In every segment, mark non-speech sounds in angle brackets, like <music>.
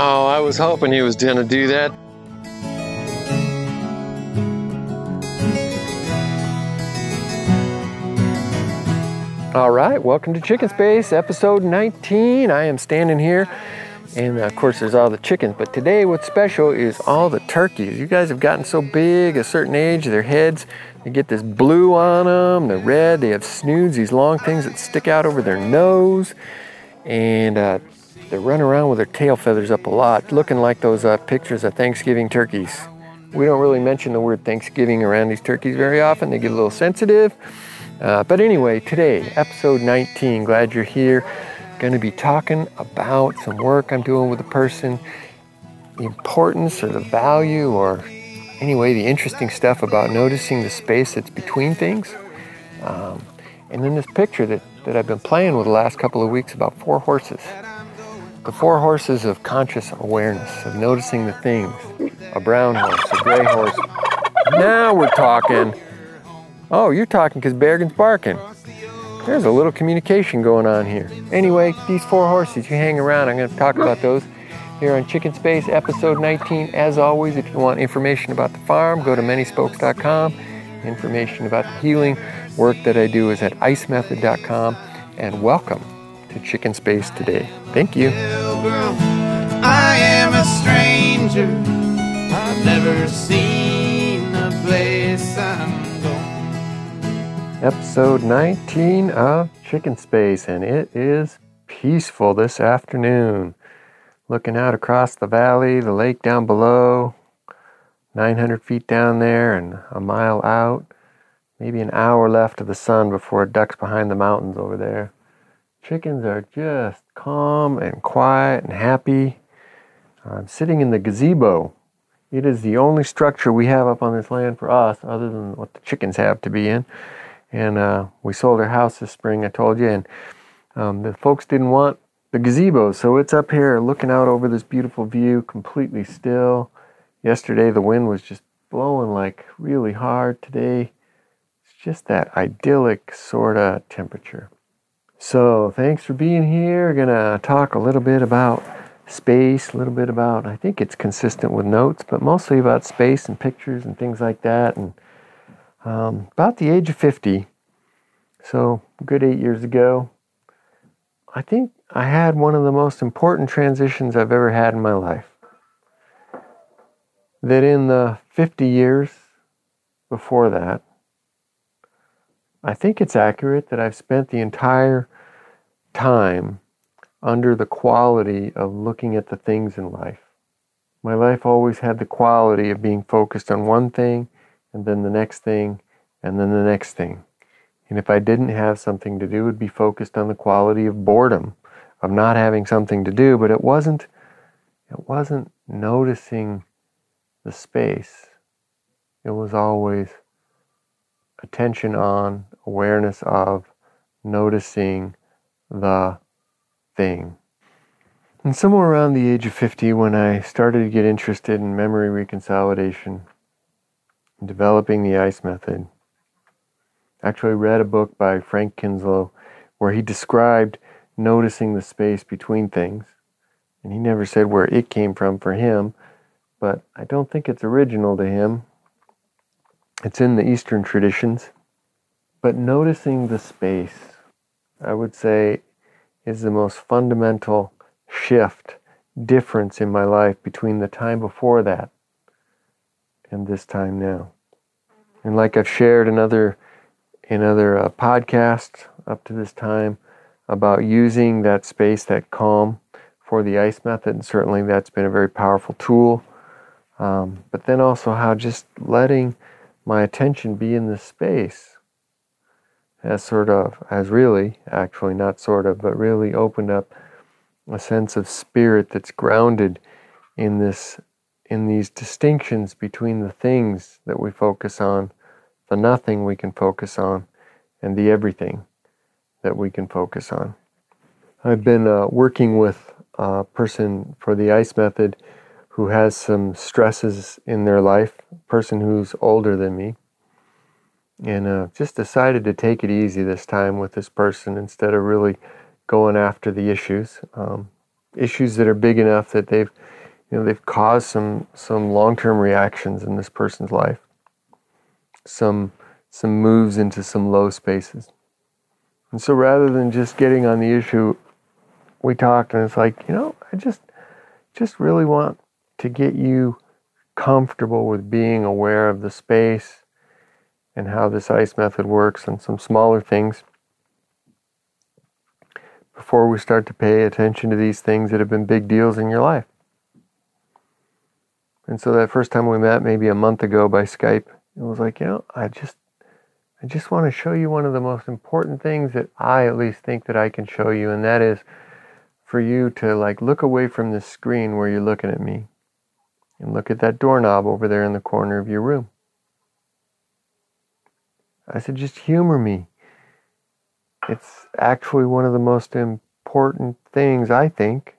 Oh, I was hoping he was going to do that. All right, welcome to Chicken Space, episode 19. I am standing here, and of course, there's all the chickens. But today, what's special is all the turkeys. You guys have gotten so big, a certain age, their heads, they get this blue on them, they're red, they have snoods, these long things that stick out over their nose, and uh, they run around with their tail feathers up a lot, looking like those uh, pictures of Thanksgiving turkeys. We don't really mention the word Thanksgiving around these turkeys very often, they get a little sensitive. Uh, but anyway, today, episode 19, glad you're here. Going to be talking about some work I'm doing with a person, the importance or the value, or anyway, the interesting stuff about noticing the space that's between things. Um, and then this picture that, that I've been playing with the last couple of weeks about four horses. The four horses of conscious awareness, of noticing the things. A brown horse, a gray horse. Now we're talking. Oh, you're talking because Bergen's barking. There's a little communication going on here. Anyway, these four horses, you hang around. I'm going to talk about those here on Chicken Space, episode 19. As always, if you want information about the farm, go to manyspokes.com. Information about the healing work that I do is at icemethod.com. And welcome to Chicken Space today. Thank you. I am a stranger. I've never seen the place I'm going. episode 19 of Chicken Space, and it is peaceful this afternoon. Looking out across the valley, the lake down below, 900 feet down there, and a mile out. Maybe an hour left of the sun before it ducks behind the mountains over there. Chickens are just calm and quiet and happy. I'm sitting in the gazebo. It is the only structure we have up on this land for us, other than what the chickens have to be in and uh, we sold our house this spring. I told you, and um, the folks didn't want the gazebo, so it's up here looking out over this beautiful view, completely still. Yesterday the wind was just blowing like really hard. Today it's just that idyllic sort of temperature. So thanks for being here. Gonna talk a little bit about space, a little bit about I think it's consistent with notes, but mostly about space and pictures and things like that and um, about the age of 50, so good eight years ago, I think I had one of the most important transitions I've ever had in my life. That in the 50 years before that, I think it's accurate that I've spent the entire time under the quality of looking at the things in life. My life always had the quality of being focused on one thing and then the next thing, and then the next thing. And if I didn't have something to do, it would be focused on the quality of boredom, of not having something to do. But it wasn't, it wasn't noticing the space. It was always attention on, awareness of, noticing the thing. And somewhere around the age of 50, when I started to get interested in memory reconsolidation, developing the ICE method. Actually, read a book by Frank Kinslow where he described noticing the space between things. And he never said where it came from for him, but I don't think it's original to him. It's in the Eastern traditions. But noticing the space, I would say, is the most fundamental shift, difference in my life between the time before that and this time now. And like I've shared in other in other uh, podcasts up to this time about using that space, that calm for the ice method, and certainly that's been a very powerful tool. Um, but then also how just letting my attention be in this space has sort of, has really, actually not sort of, but really opened up a sense of spirit that's grounded in this in these distinctions between the things that we focus on, the nothing we can focus on, and the everything that we can focus on. I've been uh, working with a person for the ICE method who has some stresses in their life, person who's older than me, and uh, just decided to take it easy this time with this person instead of really going after the issues. Um, issues that are big enough that they've you know they've caused some some long-term reactions in this person's life some some moves into some low spaces and so rather than just getting on the issue we talked and it's like you know i just just really want to get you comfortable with being aware of the space and how this ice method works and some smaller things before we start to pay attention to these things that have been big deals in your life. And so that first time we met, maybe a month ago by Skype, it was like, you know, I just, I just want to show you one of the most important things that I at least think that I can show you, and that is for you to like look away from the screen where you're looking at me, and look at that doorknob over there in the corner of your room. I said, just humor me. It's actually one of the most important things, I think,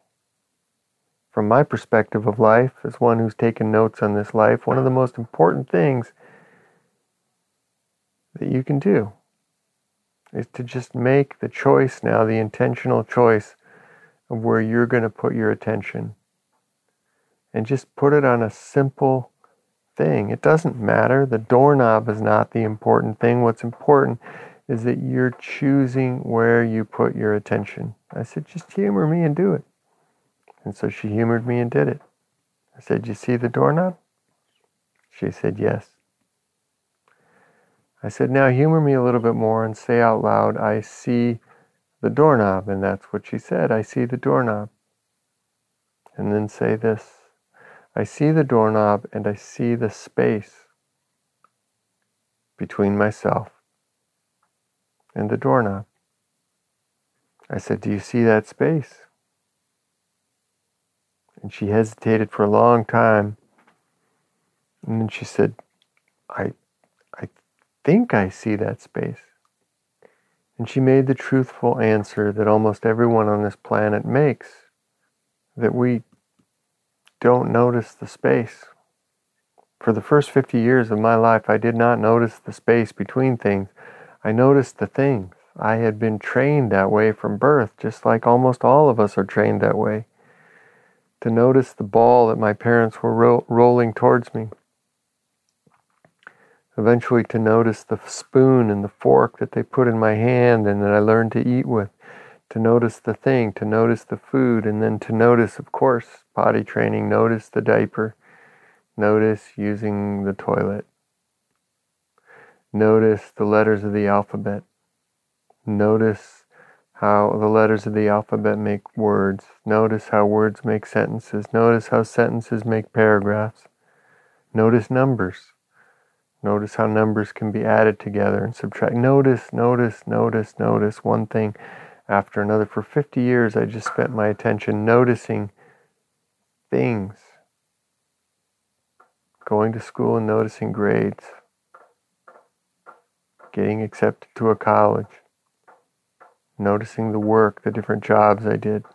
from my perspective of life, as one who's taken notes on this life, one of the most important things that you can do is to just make the choice now, the intentional choice of where you're going to put your attention. And just put it on a simple thing. It doesn't matter. The doorknob is not the important thing. What's important is that you're choosing where you put your attention. I said, just humor me and do it. And so she humored me and did it. I said, You see the doorknob? She said, Yes. I said, Now humor me a little bit more and say out loud, I see the doorknob. And that's what she said, I see the doorknob. And then say this I see the doorknob and I see the space between myself and the doorknob. I said, Do you see that space? And she hesitated for a long time. And then she said, I, I think I see that space. And she made the truthful answer that almost everyone on this planet makes that we don't notice the space. For the first 50 years of my life, I did not notice the space between things. I noticed the things. I had been trained that way from birth, just like almost all of us are trained that way. To notice the ball that my parents were ro- rolling towards me. Eventually, to notice the spoon and the fork that they put in my hand and that I learned to eat with. To notice the thing, to notice the food, and then to notice, of course, potty training, notice the diaper, notice using the toilet. Notice the letters of the alphabet. Notice how the letters of the alphabet make words. Notice how words make sentences. Notice how sentences make paragraphs. Notice numbers. Notice how numbers can be added together and subtract. Notice, notice, notice, notice one thing after another. For 50 years, I just spent my attention noticing things. Going to school and noticing grades getting accepted to a college, noticing the work, the different jobs I did,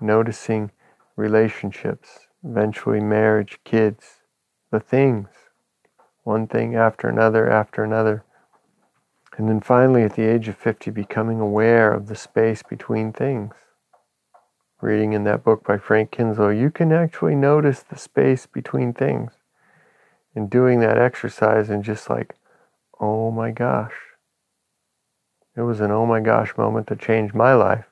noticing relationships, eventually marriage, kids, the things, one thing after another after another. And then finally, at the age of 50, becoming aware of the space between things. Reading in that book by Frank Kinslow, you can actually notice the space between things. And doing that exercise and just like oh my gosh. It was an oh my gosh moment that changed my life.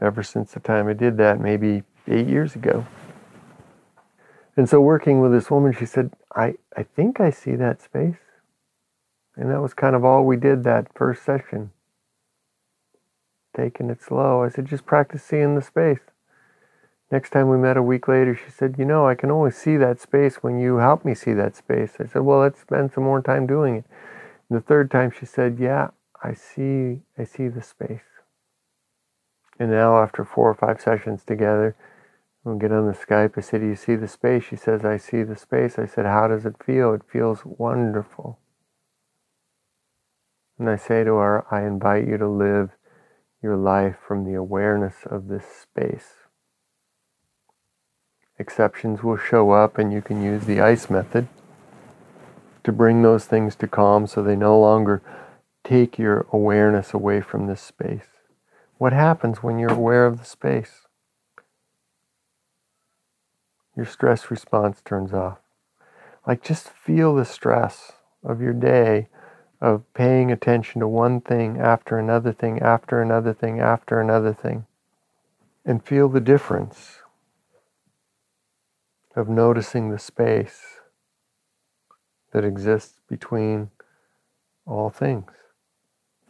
Ever since the time I did that, maybe eight years ago. And so, working with this woman, she said, I, I think I see that space. And that was kind of all we did that first session. Taking it slow. I said, just practice seeing the space. Next time we met a week later, she said, You know, I can only see that space when you help me see that space. I said, Well, let's spend some more time doing it. And the third time she said, Yeah, I see I see the space. And now after four or five sessions together, we'll get on the Skype. I said, Do you see the space? She says, I see the space. I said, How does it feel? It feels wonderful. And I say to her, I invite you to live your life from the awareness of this space. Exceptions will show up, and you can use the ice method to bring those things to calm so they no longer take your awareness away from this space. What happens when you're aware of the space? Your stress response turns off. Like just feel the stress of your day of paying attention to one thing after another thing, after another thing, after another thing, and feel the difference of noticing the space that exists between all things.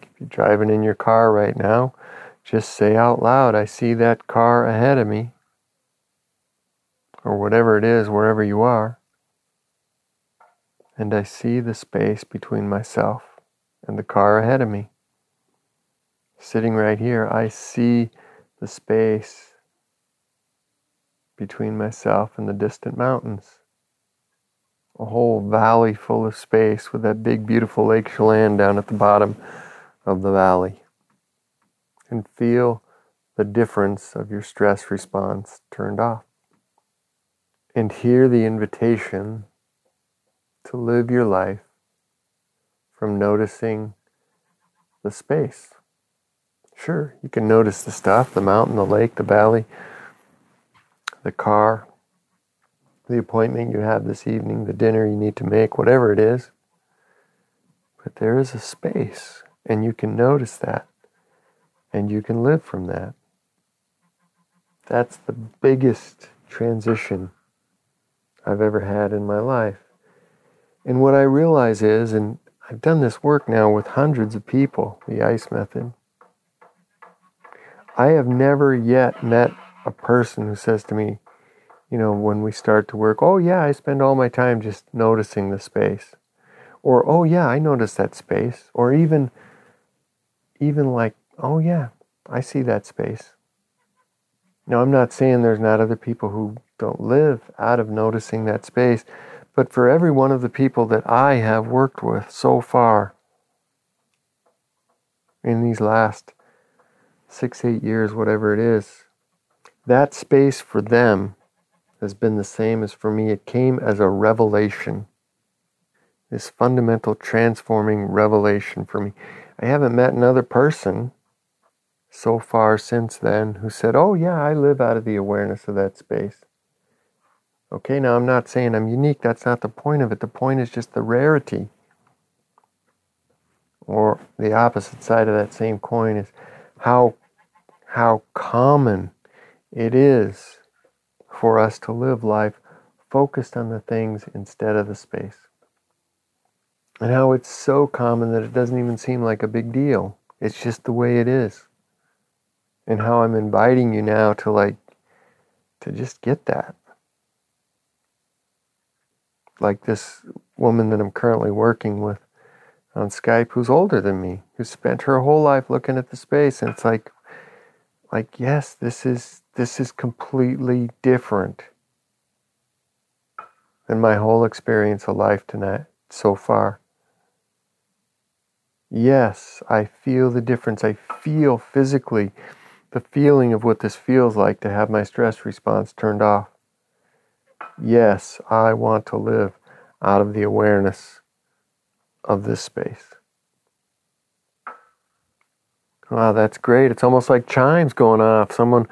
If you're driving in your car right now, just say out loud, I see that car ahead of me, or whatever it is, wherever you are and I see the space between myself and the car ahead of me. Sitting right here, I see the space between myself and the distant mountains. A whole valley full of space with that big, beautiful Lake Chelan down at the bottom of the valley. And feel the difference of your stress response turned off. And hear the invitation to live your life from noticing the space. Sure, you can notice the stuff the mountain, the lake, the valley, the car, the appointment you have this evening, the dinner you need to make, whatever it is. But there is a space, and you can notice that, and you can live from that. That's the biggest transition I've ever had in my life. And what I realize is, and I've done this work now with hundreds of people, the ICE method. I have never yet met a person who says to me, you know, when we start to work, oh yeah, I spend all my time just noticing the space. Or oh yeah, I notice that space. Or even even like, oh yeah, I see that space. Now I'm not saying there's not other people who don't live out of noticing that space, but for every one of the people that I have worked with so far in these last six, eight years, whatever it is, that space for them has been the same as for me. It came as a revelation, this fundamental transforming revelation for me. I haven't met another person so far since then who said, Oh, yeah, I live out of the awareness of that space. Okay, now I'm not saying I'm unique. That's not the point of it. The point is just the rarity. Or the opposite side of that same coin is how, how common it is for us to live life focused on the things instead of the space. And how it's so common that it doesn't even seem like a big deal. It's just the way it is. And how I'm inviting you now to like, to just get that like this woman that I'm currently working with on Skype who's older than me, who spent her whole life looking at the space and it's like like yes, this is this is completely different than my whole experience of life tonight so far. Yes, I feel the difference. I feel physically the feeling of what this feels like to have my stress response turned off. Yes, I want to live out of the awareness of this space. Wow, that's great. It's almost like chimes going off. Someone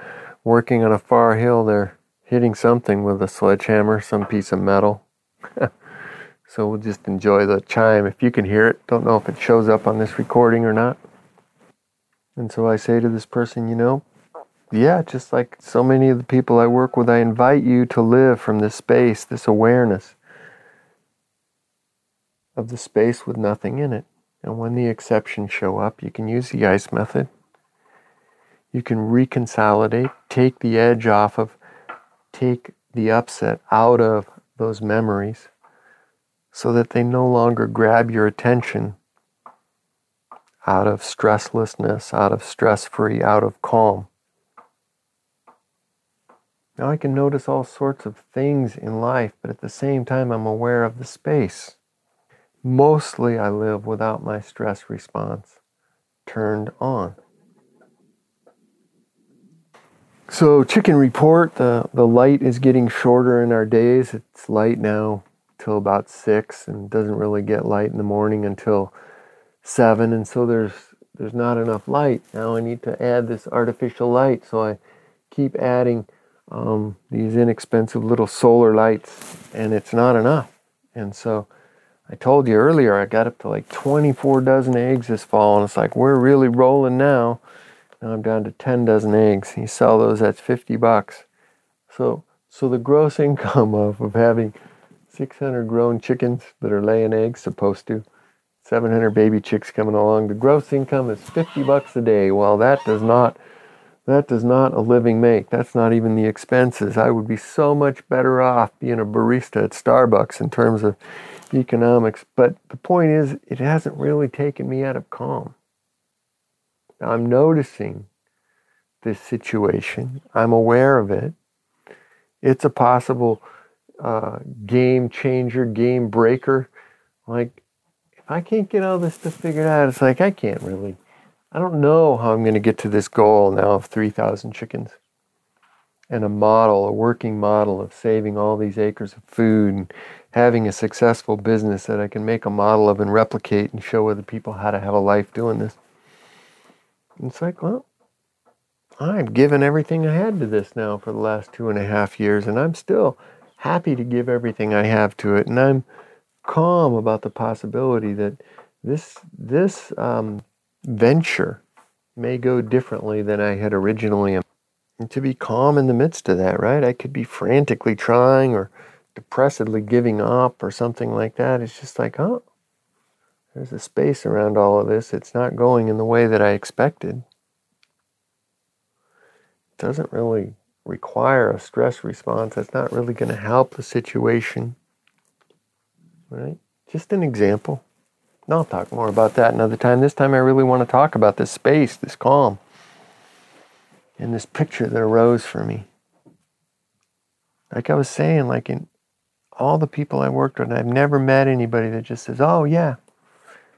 working on a far hill, they're hitting something with a sledgehammer, some piece of metal. <laughs> so we'll just enjoy the chime if you can hear it. Don't know if it shows up on this recording or not. And so I say to this person, you know, yeah, just like so many of the people I work with, I invite you to live from this space, this awareness of the space with nothing in it. And when the exceptions show up, you can use the ice method. You can reconsolidate, take the edge off of, take the upset out of those memories so that they no longer grab your attention out of stresslessness, out of stress free, out of calm. Now I can notice all sorts of things in life, but at the same time, I'm aware of the space. Mostly, I live without my stress response turned on. So, chicken report the, the light is getting shorter in our days. It's light now till about six and doesn't really get light in the morning until seven. And so there's there's not enough light. Now I need to add this artificial light. So I keep adding um, these inexpensive little solar lights, and it's not enough. And so I told you earlier, I got up to like 24 dozen eggs this fall, and it's like we're really rolling now. Now I'm down to 10 dozen eggs. You sell those, that's 50 bucks. So, so the gross <laughs> income of, of having 600 grown chickens that are laying eggs, supposed to, 700 baby chicks coming along. The gross income is 50 bucks a day. Well, that does not that does not a living make. That's not even the expenses. I would be so much better off being a barista at Starbucks in terms of economics. But the point is, it hasn't really taken me out of calm. I'm noticing this situation. I'm aware of it. It's a possible uh, game changer, game breaker. Like, if I can't get all this stuff figured out, it's like I can't really I don't know how I'm going to get to this goal now of 3,000 chickens and a model, a working model of saving all these acres of food and having a successful business that I can make a model of and replicate and show other people how to have a life doing this. And it's like, well, I've given everything I had to this now for the last two and a half years, and I'm still happy to give everything I have to it, and I'm calm about the possibility that this this um, venture may go differently than I had originally. And to be calm in the midst of that, right? I could be frantically trying or depressedly giving up or something like that. It's just like, oh, there's a space around all of this. It's not going in the way that I expected. It doesn't really require a stress response. That's not really going to help the situation. Right? Just an example. I'll talk more about that another time. This time I really want to talk about this space, this calm, and this picture that arose for me. Like I was saying, like in all the people I worked with, I've never met anybody that just says, oh, yeah,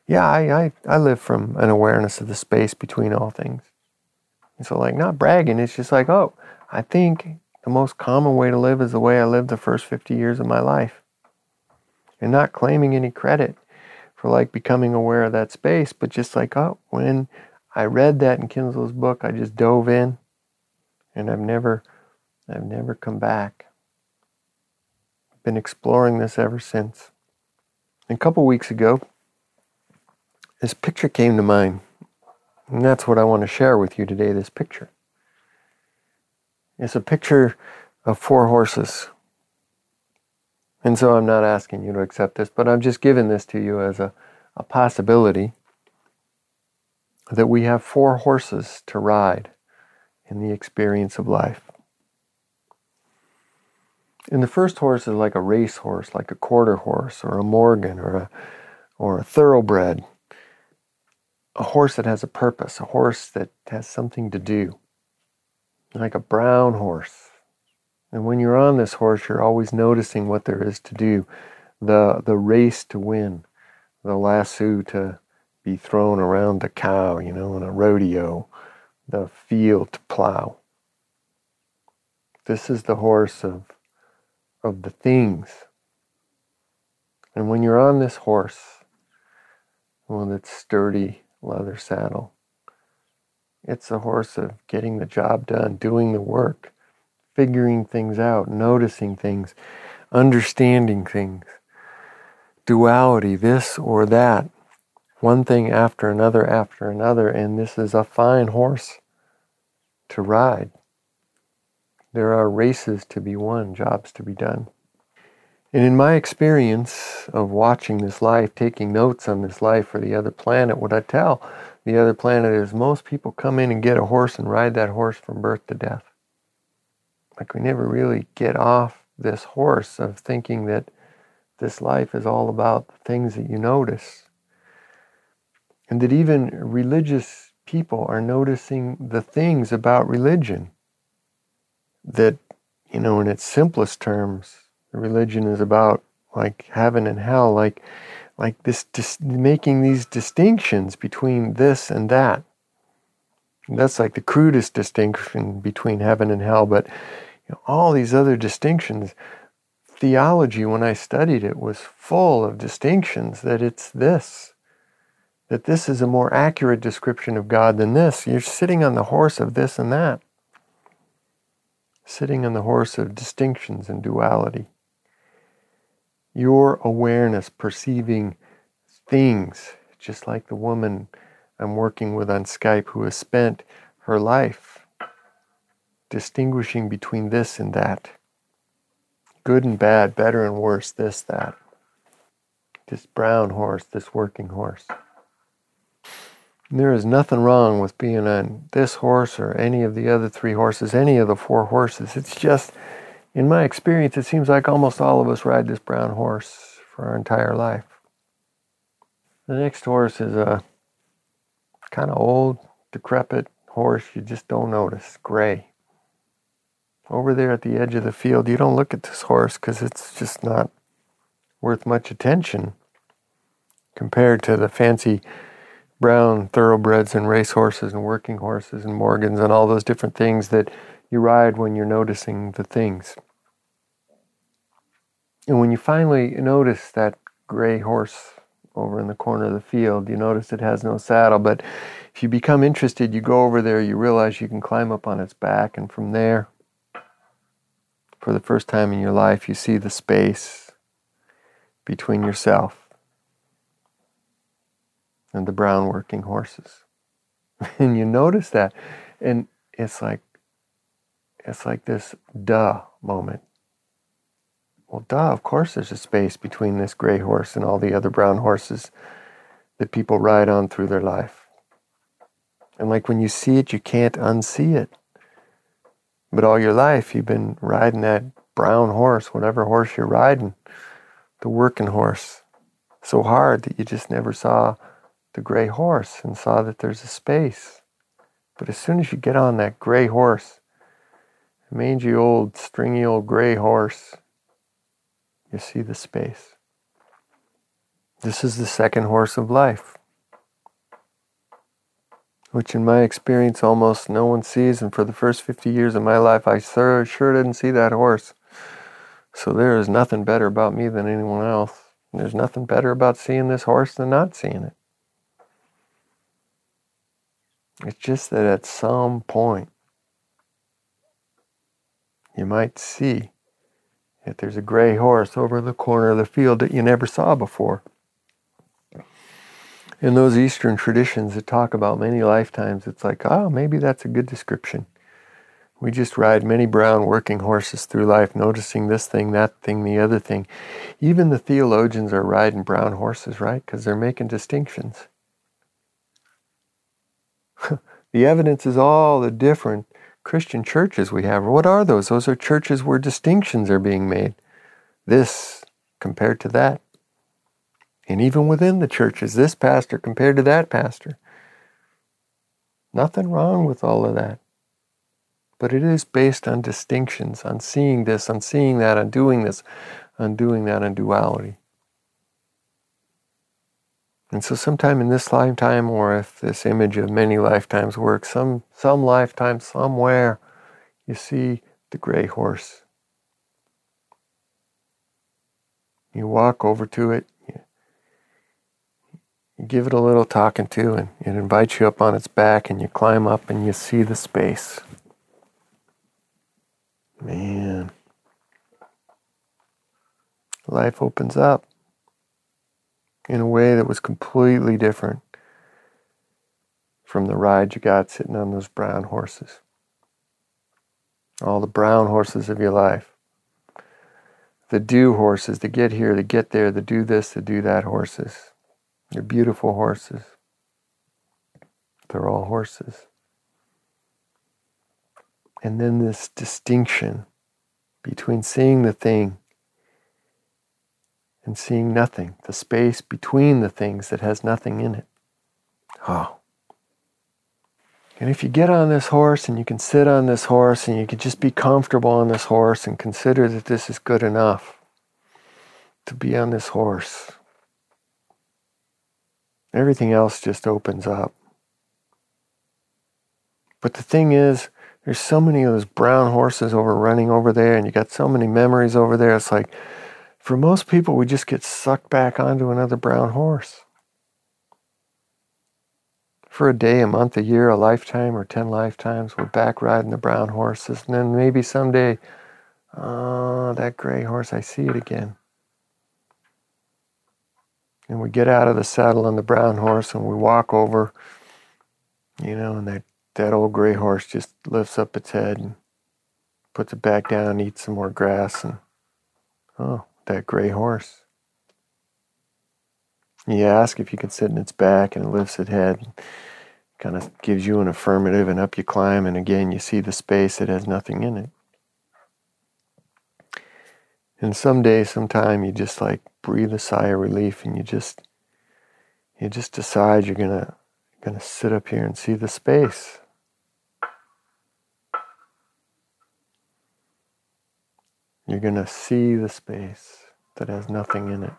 yeah, I, I, I live from an awareness of the space between all things. And so, like, not bragging, it's just like, oh, I think the most common way to live is the way I lived the first 50 years of my life. And not claiming any credit for like becoming aware of that space, but just like, oh, when I read that in Kinslow's book, I just dove in and I've never I've never come back. I've been exploring this ever since. And a couple weeks ago, this picture came to mind. And that's what I want to share with you today, this picture. It's a picture of four horses and so I'm not asking you to accept this, but I'm just giving this to you as a, a possibility that we have four horses to ride in the experience of life. And the first horse is like a race horse, like a quarter horse or a Morgan or a, or a thoroughbred. A horse that has a purpose, a horse that has something to do. Like a brown horse and when you're on this horse, you're always noticing what there is to do the, the race to win, the lasso to be thrown around the cow, you know, in a rodeo, the field to plow. This is the horse of, of the things. And when you're on this horse, with its sturdy leather saddle, it's a horse of getting the job done, doing the work figuring things out, noticing things, understanding things. Duality, this or that, one thing after another after another, and this is a fine horse to ride. There are races to be won, jobs to be done. And in my experience of watching this life, taking notes on this life for the other planet, what I tell the other planet is most people come in and get a horse and ride that horse from birth to death. Like we never really get off this horse of thinking that this life is all about the things that you notice. And that even religious people are noticing the things about religion. That, you know, in its simplest terms, religion is about like heaven and hell, like like this dis- making these distinctions between this and that. And that's like the crudest distinction between heaven and hell, but know, all these other distinctions. Theology, when I studied it, was full of distinctions that it's this. that this is a more accurate description of God than this. You're sitting on the horse of this and that, sitting on the horse of distinctions and duality. Your awareness, perceiving things, just like the woman I'm working with on Skype who has spent her life distinguishing between this and that, good and bad, better and worse, this, that. This brown horse, this working horse. There is nothing wrong with being on this horse or any of the other three horses, any of the four horses. It's just, in my experience, it seems like almost all of us ride this brown horse for our entire life. The next horse is a kind of old, decrepit horse you just don't notice, gray. Over there at the edge of the field, you don't look at this horse because it's just not worth much attention compared to the fancy brown thoroughbreds and race horses and working horses and Morgans and all those different things that you ride when you're noticing the things. And when you finally notice that gray horse over in the corner of the field, you notice it has no saddle. But if you become interested, you go over there, you realize you can climb up on its back, and from there, for the first time in your life, you see the space between yourself and the brown working horses. <laughs> and you notice that. And it's like it's like this duh moment. Well, duh, of course there's a space between this gray horse and all the other brown horses that people ride on through their life. And like when you see it, you can't unsee it. But all your life, you've been riding that brown horse, whatever horse you're riding, the working horse, so hard that you just never saw the gray horse and saw that there's a space. But as soon as you get on that gray horse, mangy old, stringy old gray horse, you see the space. This is the second horse of life, which in my experience almost no one sees. And for the first 50 years of my life, I sure, sure didn't see that horse. So there is nothing better about me than anyone else. There's nothing better about seeing this horse than not seeing it. It's just that at some point, you might see that there's a gray horse over the corner of the field that you never saw before. In those Eastern traditions that talk about many lifetimes, it's like, oh, maybe that's a good description. We just ride many brown working horses through life, noticing this thing, that thing, the other thing. Even the theologians are riding brown horses, right? Because they're making distinctions. <laughs> the evidence is all the different Christian churches we have. What are those? Those are churches where distinctions are being made. This compared to that. And even within the churches, this pastor compared to that pastor. Nothing wrong with all of that. But it is based on distinctions, on seeing this, on seeing that, on doing this, on doing that, on duality. And so, sometime in this lifetime, or if this image of many lifetimes works, some, some lifetime, somewhere, you see the gray horse. You walk over to it, give it a little talking to, and it invites you up on its back, and you climb up and you see the space. Man, life opens up in a way that was completely different from the ride you got sitting on those brown horses. All the brown horses of your life. The do horses, the get here, the get there, the do this, the do that horses. They're beautiful horses. They're all horses. And then this distinction between seeing the thing and seeing nothing, the space between the things that has nothing in it. Oh. And if you get on this horse and you can sit on this horse and you can just be comfortable on this horse and consider that this is good enough to be on this horse, everything else just opens up. But the thing is, there's so many of those brown horses over running over there, and you got so many memories over there. It's like, for most people, we just get sucked back onto another brown horse. for a day, a month, a year, a lifetime, or 10 lifetimes. We're back riding the brown horses. And then maybe someday, oh, that gray horse, I see it again. And we get out of the saddle on the brown horse and we walk over, you know, and that, that old gray horse just lifts up its head and puts it back down, and eats some more grass, and oh, that gray horse. You ask if you can sit in its back and it lifts its head, kind of gives you an affirmative, and up you climb, and again you see the space, it has nothing in it. And someday, sometime, you just like breathe a sigh of relief, and you just you just decide you're gonna gonna sit up here and see the space. You're gonna see the space that has nothing in it.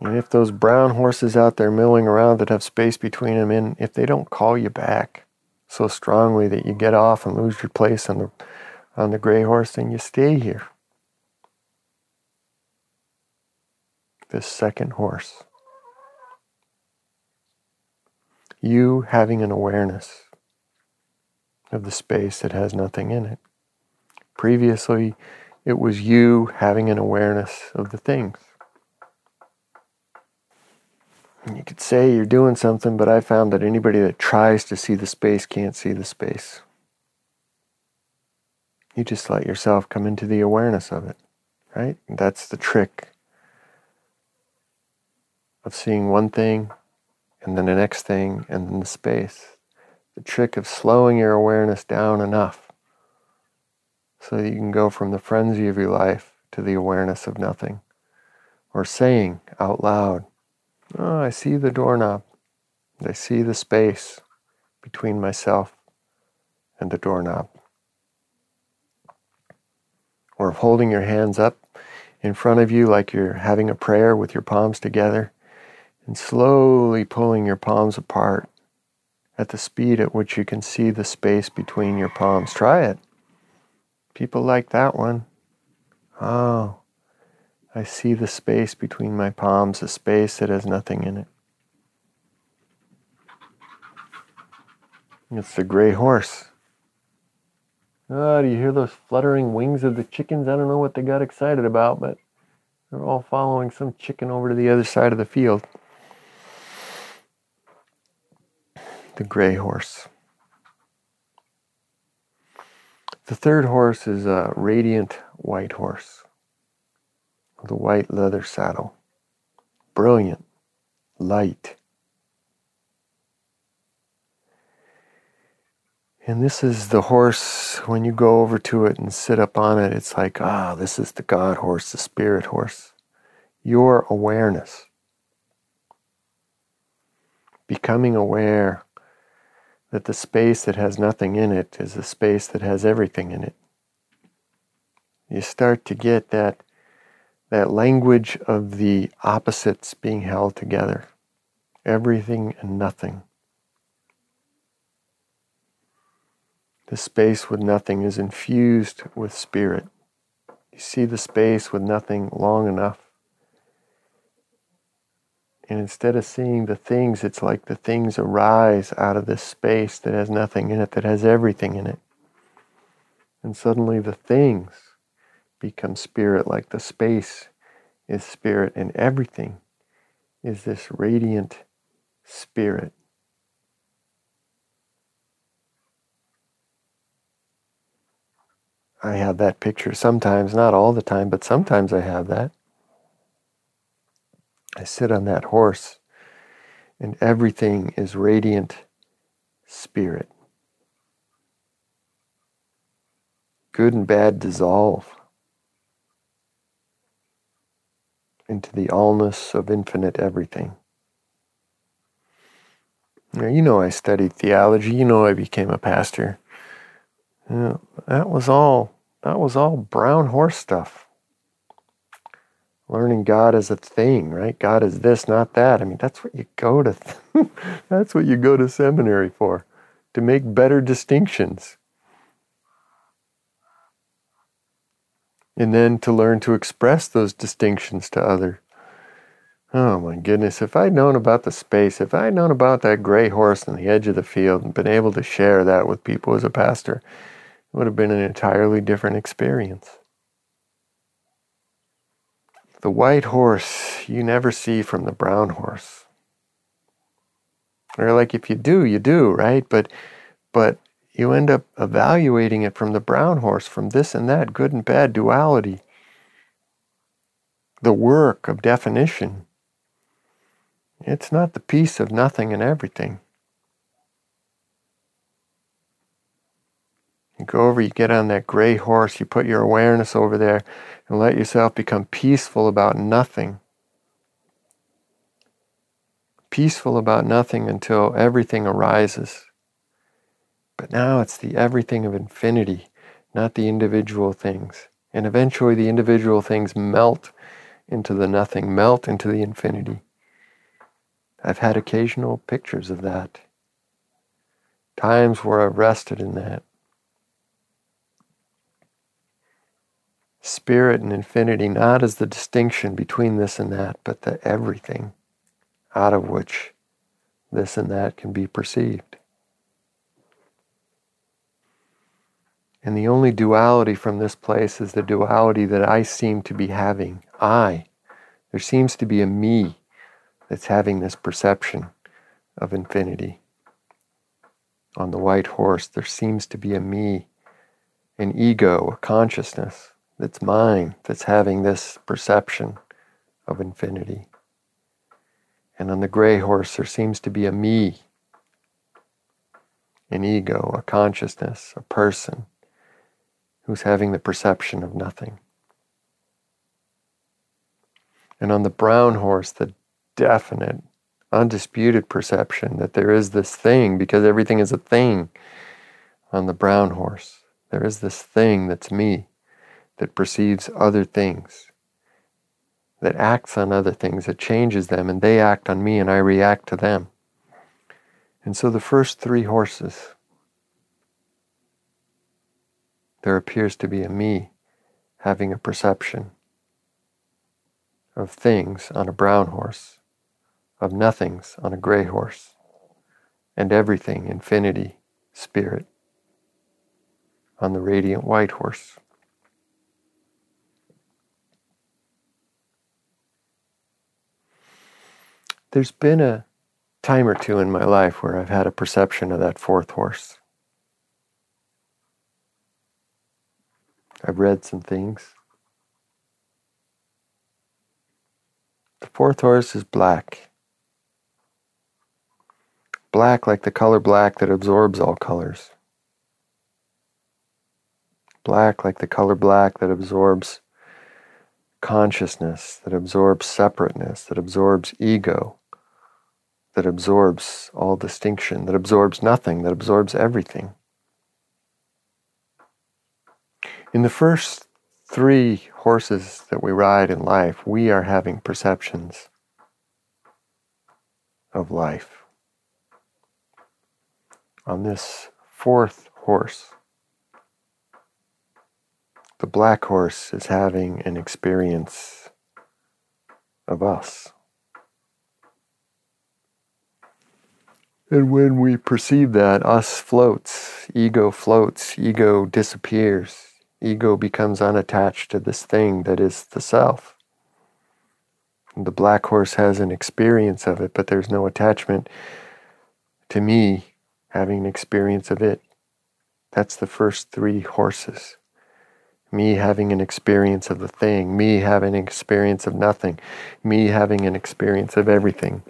And if those brown horses out there milling around that have space between them, and if they don't call you back so strongly that you get off and lose your place on the on the gray horse, and you stay here. This second horse. You having an awareness of the space that has nothing in it. Previously, it was you having an awareness of the things. And you could say you're doing something, but I found that anybody that tries to see the space can't see the space. You just let yourself come into the awareness of it, right? That's the trick of seeing one thing and then the next thing and then the space. The trick of slowing your awareness down enough so that you can go from the frenzy of your life to the awareness of nothing. Or saying out loud, Oh, I see the doorknob. I see the space between myself and the doorknob. Or of holding your hands up in front of you like you're having a prayer with your palms together and slowly pulling your palms apart at the speed at which you can see the space between your palms. Try it. People like that one. Oh, I see the space between my palms, a space that has nothing in it. It's the gray horse. Oh, do you hear those fluttering wings of the chickens? I don't know what they got excited about, but they're all following some chicken over to the other side of the field. The gray horse. The third horse is a radiant white horse with a white leather saddle. Brilliant, light. And this is the horse, when you go over to it and sit up on it, it's like, ah, this is the God horse, the spirit horse. Your awareness. Becoming aware that the space that has nothing in it is the space that has everything in it. You start to get that that language of the opposites being held together everything and nothing. The space with nothing is infused with spirit. You see the space with nothing long enough. And instead of seeing the things, it's like the things arise out of this space that has nothing in it, that has everything in it. And suddenly the things become spirit, like the space is spirit, and everything is this radiant spirit. I have that picture sometimes, not all the time, but sometimes I have that. I sit on that horse, and everything is radiant spirit. Good and bad dissolve. into the allness of infinite everything. Now, you know, I studied theology. You know, I became a pastor. Know, that was all. That was all brown horse stuff. Learning God as a thing, right? God is this, not that. I mean, that's what you go to. <laughs> that's what you go to seminary for, to make better distinctions. and then to learn to express those distinctions to other Oh my goodness, if I'd known about the space, if I'd known about that gray horse on the edge of the field and been able to share that with people as a pastor, it would have been an entirely different experience. The white horse you never see from the brown horse. Or like if you do, you do, right? But but you end up evaluating it from the brown horse, from this and that, good and bad duality. The work of definition it's not the peace of nothing and everything. You go over, you get on that gray horse, you put your awareness over there and let yourself become peaceful about nothing. Peaceful about nothing until everything arises. But now it's the everything of infinity, not the individual things. And eventually the individual things melt into the nothing, melt into the infinity. I've had occasional pictures of that. Times where I've rested in that. Spirit and infinity, not as the distinction between this and that, but the everything out of which this and that can be perceived. And the only duality from this place is the duality that I seem to be having. I. There seems to be a me that's having this perception of infinity. On the white horse, there seems to be a me, an ego, a consciousness that's mine, that's having this perception of infinity. And on the gray horse, there seems to be a me, an ego, a consciousness, a person who's having the perception of nothing. And on the brown horse, the definite, undisputed perception that there is this thing because everything is a thing on the brown horse. There is this thing that's me that perceives other things, that acts on other things, that changes them, and they act on me and I react to them. And so the first three horses, there appears to be a me having a perception of things on a brown horse of nothings on a gray horse, and everything, infinity, spirit, on the radiant white horse. There's been a time or two in my life where I've had a perception of that fourth horse. I've read some things. The fourth horse is black. Black like the color black that absorbs all colors. Black like the color black that absorbs consciousness, that absorbs separateness, that absorbs ego, that absorbs all distinction, that absorbs nothing, that absorbs everything. In the first three horses that we ride in life, we are having perceptions of life on this fourth horse. The black horse is having an experience of us. And when we perceive that, us floats, ego floats, ego disappears, ego becomes unattached to this thing that is the self. And the black horse has an experience of it, but there's no attachment to me having an experience of it. That's the first three horses. Me having an experience of the thing, me having an experience of nothing, me having an experience of everything.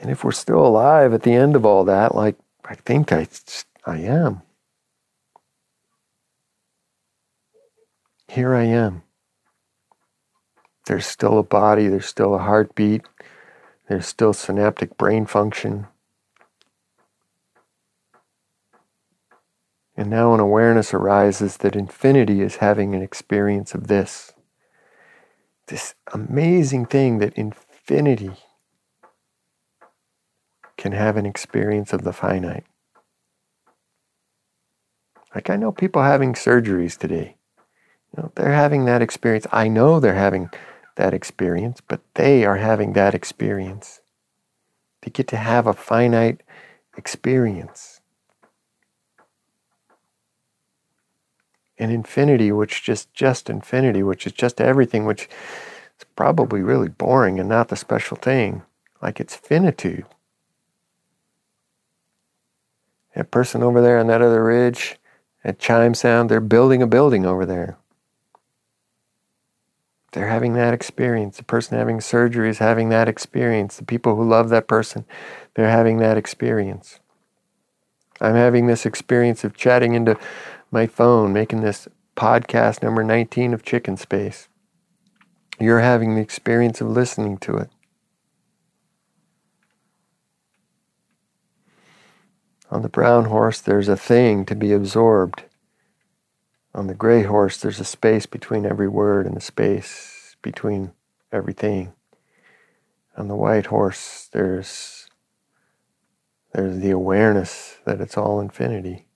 And if we're still alive at the end of all that, like I think I, I am, here I am. There's still a body, there's still a heartbeat, there's still synaptic brain function. And now an awareness arises that infinity is having an experience of this. This amazing thing that infinity can have an experience of the finite. Like I know people having surgeries today. You know, they're having that experience. I know they're having that experience, but they are having that experience. They get to have a finite experience. And infinity, which just just infinity, which is just everything, which is probably really boring and not the special thing, like it's finitude. That person over there on that other ridge, that chime sound, they're building a building over there. They're having that experience. The person having surgery is having that experience. The people who love that person, they're having that experience. I'm having this experience of chatting into my phone, making this podcast number 19 of Chicken Space. You're having the experience of listening to it. On the brown horse, there's a thing to be absorbed. On the gray horse, there's a space between every word and a space between everything. On the white horse, there's there's the awareness that it's all infinity.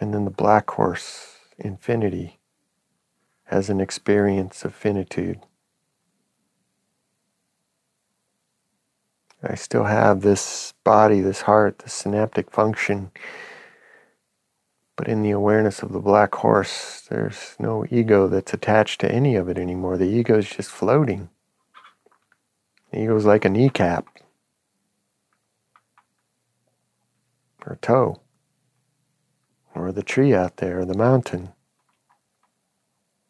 And then the black horse, infinity, has an experience of finitude. I still have this body, this heart, this synaptic function. But in the awareness of the black horse, there's no ego that's attached to any of it anymore. The ego is just floating. The ego is like a kneecap or a toe or the tree out there or the mountain.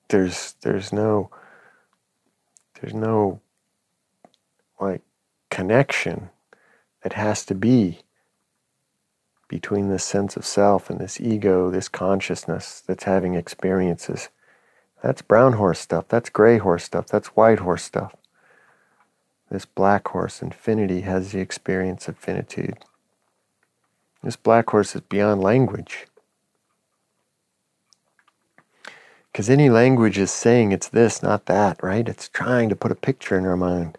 There's there's no there's no like connection that has to be between this sense of self and this ego, this consciousness that's having experiences. That's brown horse stuff. That's gray horse stuff. That's white horse stuff. This black horse, infinity, has the experience of finitude. This black horse is beyond language. Because any language is saying it's this, not that, right? It's trying to put a picture in our mind.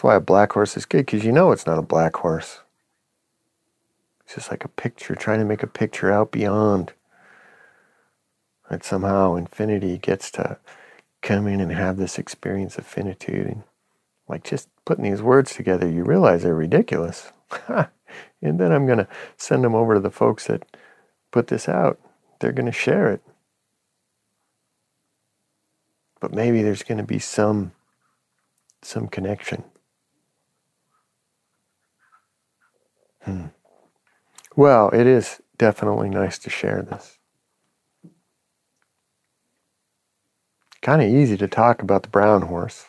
That's why a black horse is good, because you know it's not a black horse. It's just like a picture, trying to make a picture out beyond. That somehow infinity gets to come in and have this experience of finitude. And like just putting these words together, you realize they're ridiculous. <laughs> and then I'm going to send them over to the folks that put this out. They're going to share it. But maybe there's going to be some some connection. Hmm. Well, it is definitely nice to share this. Kind of easy to talk about the brown horse.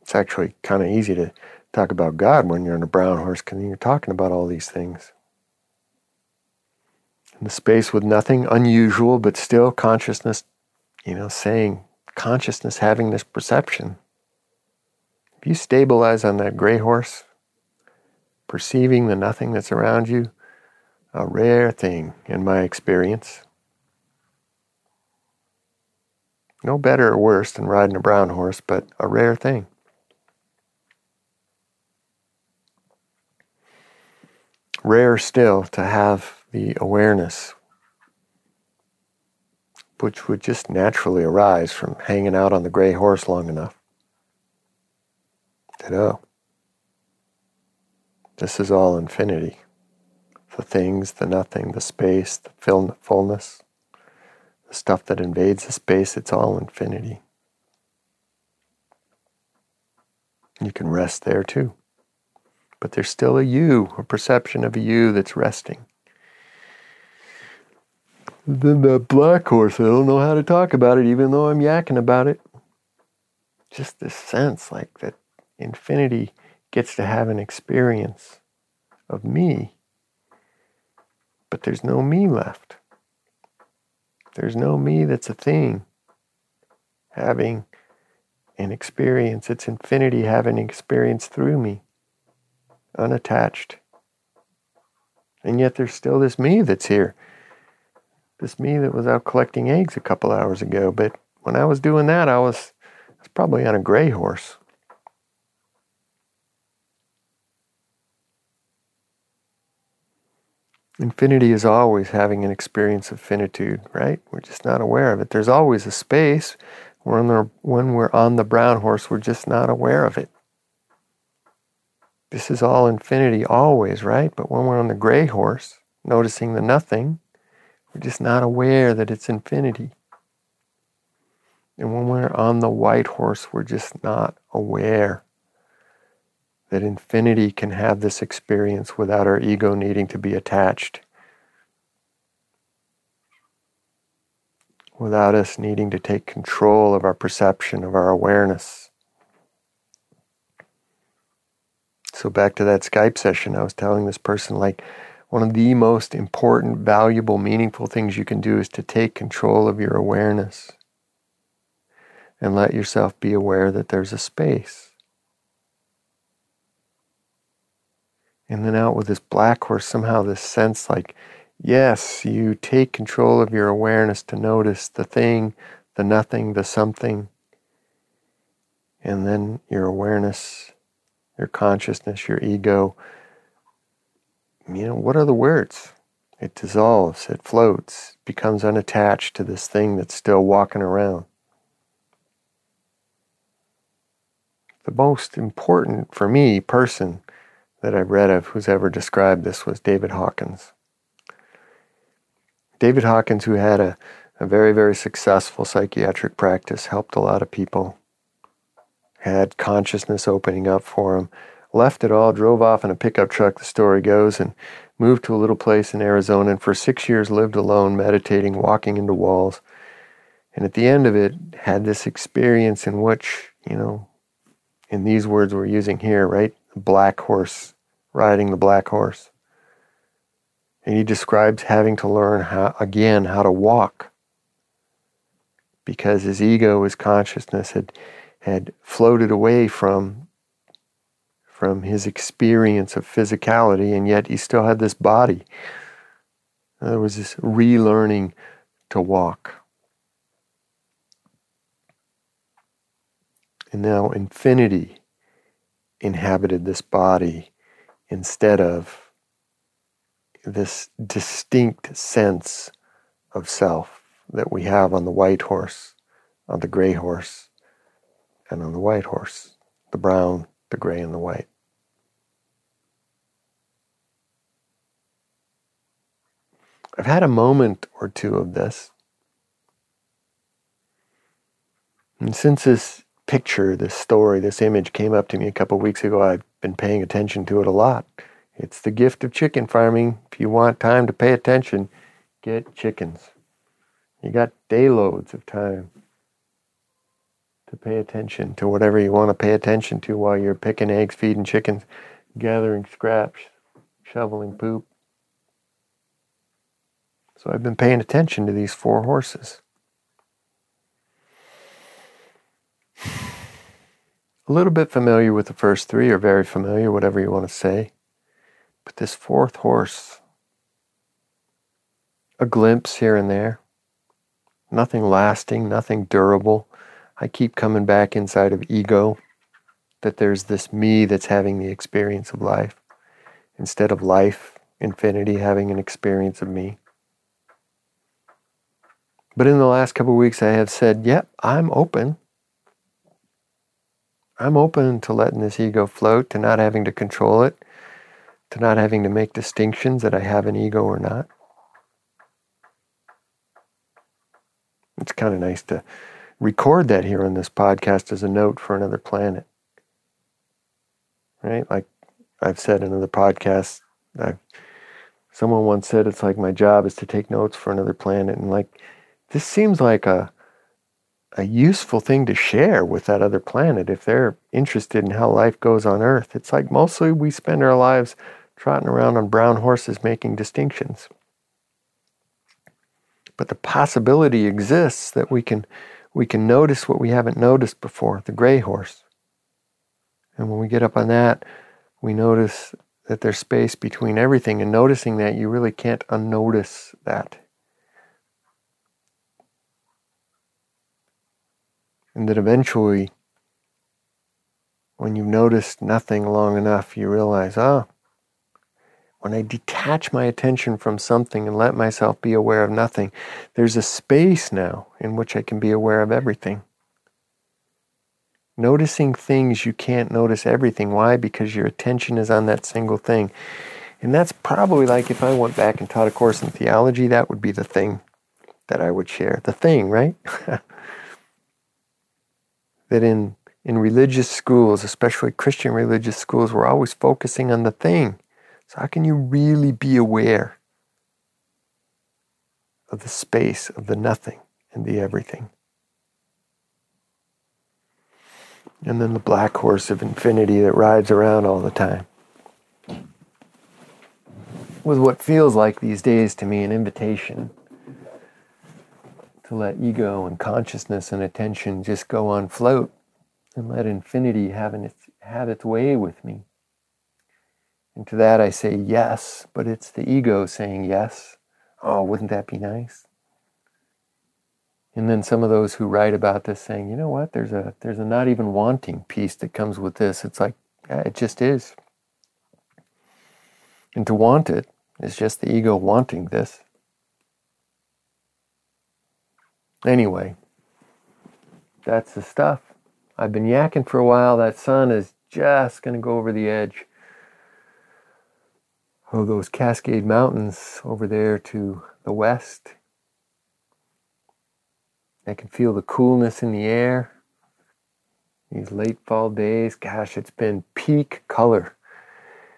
It's actually kind of easy to talk about God when you're on a brown horse because you're talking about all these things. In the space with nothing unusual, but still consciousness, you know, saying consciousness having this perception. If you stabilize on that gray horse, perceiving the nothing that's around you, a rare thing in my experience. No better or worse than riding a brown horse, but a rare thing. Rare still to have the awareness which would just naturally arise from hanging out on the gray horse long enough. Oh, this is all infinity. The things, the nothing, the space, the fullness, the stuff that invades the space, it's all infinity. You can rest there too. But there's still a you, a perception of a you that's resting. Then that black horse, I don't know how to talk about it, even though I'm yakking about it. Just this sense like that infinity gets to have an experience of me, but there's no me left. There's no me that's a thing having an experience. It's infinity having experience through me, unattached. And yet there's still this me that's here. This me that was out collecting eggs a couple hours ago. But when I was doing that, I was, I was probably on a gray horse. Infinity is always having an experience of finitude, right? We're just not aware of it. There's always a space. When we're, when we're on the brown horse, we're just not aware of it. This is all infinity always, right? But when we're on the gray horse, noticing the nothing, we're just not aware that it's infinity. And when we're on the white horse, we're just not aware that infinity can have this experience without our ego needing to be attached, without us needing to take control of our perception, of our awareness. So, back to that Skype session, I was telling this person, like, one of the most important, valuable, meaningful things you can do is to take control of your awareness and let yourself be aware that there's a space. And then out with this black horse, somehow this sense like, yes, you take control of your awareness to notice the thing, the nothing, the something. And then your awareness, your consciousness, your ego, you know, what are the words? It dissolves, it floats, becomes unattached to this thing that's still walking around. The most important for me person that I've read of who's ever described this was David Hawkins. David Hawkins, who had a, a very, very successful psychiatric practice, helped a lot of people, had consciousness opening up for him, left it all, drove off in a pickup truck, the story goes, and moved to a little place in Arizona, and for six years lived alone, meditating, walking into walls. And at the end of it, had this experience in which, you know, in these words we're using here, right? Black horse riding the black horse. And he describes having to learn how, again how to walk because his ego, his consciousness had, had floated away from, from his experience of physicality, and yet he still had this body. There was this relearning to walk. And now infinity inhabited this body instead of this distinct sense of self that we have on the white horse, on the gray horse, and on the white horse, the brown, the gray, and the white. I've had a moment or two of this. And since this picture, this story, this image came up to me a couple weeks ago, I've been paying attention to it a lot. It's the gift of chicken farming. If you want time to pay attention, get chickens. You got day loads of time to pay attention to whatever you want to pay attention to while you're picking eggs, feeding chickens, gathering scraps, shoveling poop. So I've been paying attention to these four horses. A little bit familiar with the first three, or very familiar, whatever you want to say. But this fourth horse, a glimpse here and there, nothing lasting, nothing durable. I keep coming back inside of ego that there's this me that's having the experience of life instead of life, infinity, having an experience of me. But in the last couple weeks, I have said, yep, yeah, I'm open I'm open to letting this ego float, to not having to control it, to not having to make distinctions that I have an ego or not. It's kind of nice to record that here on this podcast as a note for another planet. Right? Like I've said in other podcasts, I've, someone once said it's like my job is to take notes for another planet. And like, this seems like a, a useful thing to share with that other planet if they're interested in how life goes on Earth. It's like mostly we spend our lives trotting around on brown horses making distinctions. But the possibility exists that we can we can notice what we haven't noticed before, the gray horse. And when we get up on that, we notice that there's space between everything. And noticing that, you really can't unnotice that. And that eventually, when you've noticed nothing long enough, you realize, oh, when I detach my attention from something and let myself be aware of nothing, there's a space now in which I can be aware of everything. Noticing things, you can't notice everything. Why? Because your attention is on that single thing. And that's probably like if I went back and taught a course in theology, that would be the thing that I would share. The thing, right? <laughs> that in in religious schools, especially Christian religious schools, we're always focusing on the thing. So, how can you really be aware of the space of the nothing and the everything? And then the black horse of infinity that rides around all the time. With what feels like these days to me an invitation to let ego and consciousness and attention just go on float and let infinity have, its, have its way with me. And to that I say yes, but it's the ego saying yes. Oh, wouldn't that be nice? And then some of those who write about this saying, you know what, there's a there's a not even wanting piece that comes with this. It's like it just is. And to want it is just the ego wanting this. Anyway, that's the stuff. I've been yakking for a while. That sun is just going to go over the edge oh, those Cascade Mountains over there to the west. I can feel the coolness in the air. These late fall days, gosh, it's been peak color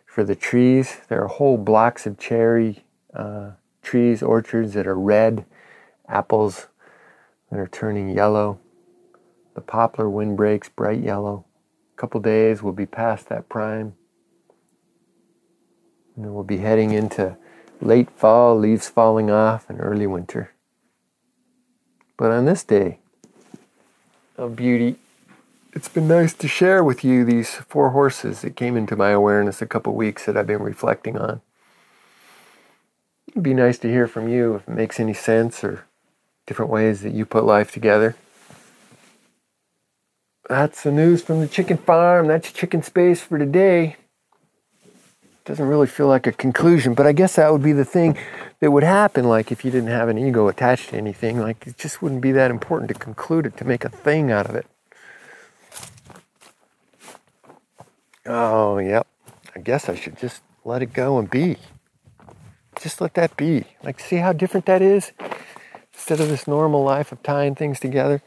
for the trees. There are whole blocks of cherry uh, trees, orchards that are red, apples are turning yellow. The poplar windbreaks bright yellow. A couple days we'll be past that prime. And then we'll be heading into late fall, leaves falling off, and early winter. But on this day of beauty, it's been nice to share with you these four horses that came into my awareness a couple weeks that I've been reflecting on. It'd be nice to hear from you if it makes any sense or different ways that you put life together. That's the news from the chicken farm. That's chicken space for today doesn't really feel like a conclusion, but I guess that would be the thing that would happen. Like if you didn't have an ego attached to anything, like it just wouldn't be that important to conclude it, to make a thing out of it. Oh, yep. I guess I should just let it go and be. Just let that be. Like, see how different that is? Instead of this normal life of tying things together,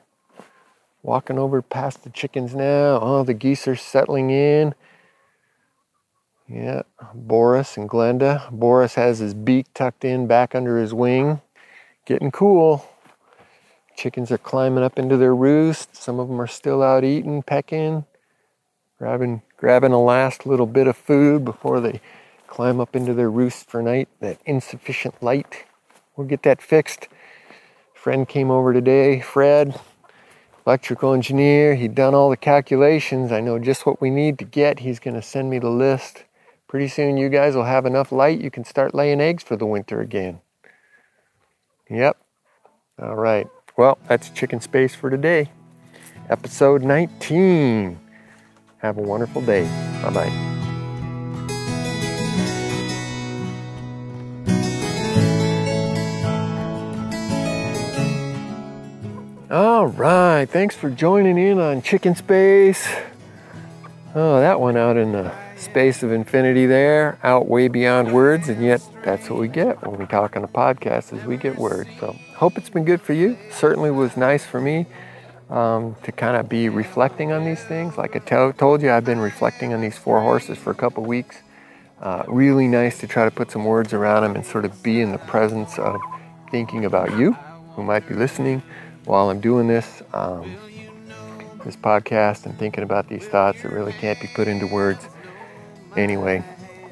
walking over past the chickens now. Oh, the geese are settling in. Yeah, Boris and Glenda. Boris has his beak tucked in back under his wing, getting cool. Chickens are climbing up into their roost. Some of them are still out eating, pecking, grabbing grabbing a last little bit of food before they climb up into their roost for night. That insufficient light. We'll get that fixed. Friend came over today, Fred, electrical engineer. He'd done all the calculations. I know just what we need to get. He's going to send me the list. Pretty soon you guys will have enough light you can start laying eggs for the winter again. Yep. All right. Well, that's chicken space for today. Episode 19. Have a wonderful day. Bye bye. All right, thanks for joining in on Chicken Space. Oh, that one out in the space of infinity there, out way beyond words, and yet that's what we get when we talk on a podcast is we get words. So hope it's been good for you. Certainly was nice for me um, to kind of be reflecting on these things. Like I t- told you, I've been reflecting on these four horses for a couple weeks. Uh, really nice to try to put some words around them and sort of be in the presence of thinking about you who might be listening while I'm doing this. Um, this podcast and thinking about these thoughts that really can't be put into words. Anyway,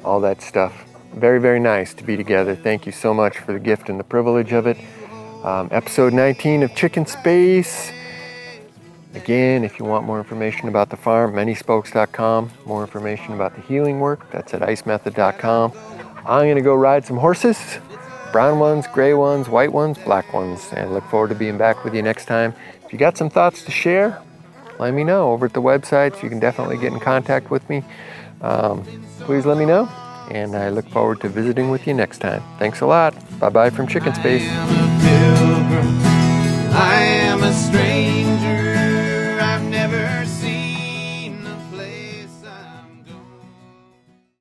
all that stuff. Very, very nice to be together. Thank you so much for the gift and the privilege of it. Um, episode 19 of Chicken Space. Again, if you want more information about the farm, manyspokes.com. More information about the healing work, that's at icemethod.com. I'm going to go ride some horses brown ones, gray ones, white ones, black ones, and look forward to being back with you next time. If you got some thoughts to share, let me know over at the website. You can definitely get in contact with me. Um, please let me know. And I look forward to visiting with you next time. Thanks a lot. Bye bye from Chicken Space.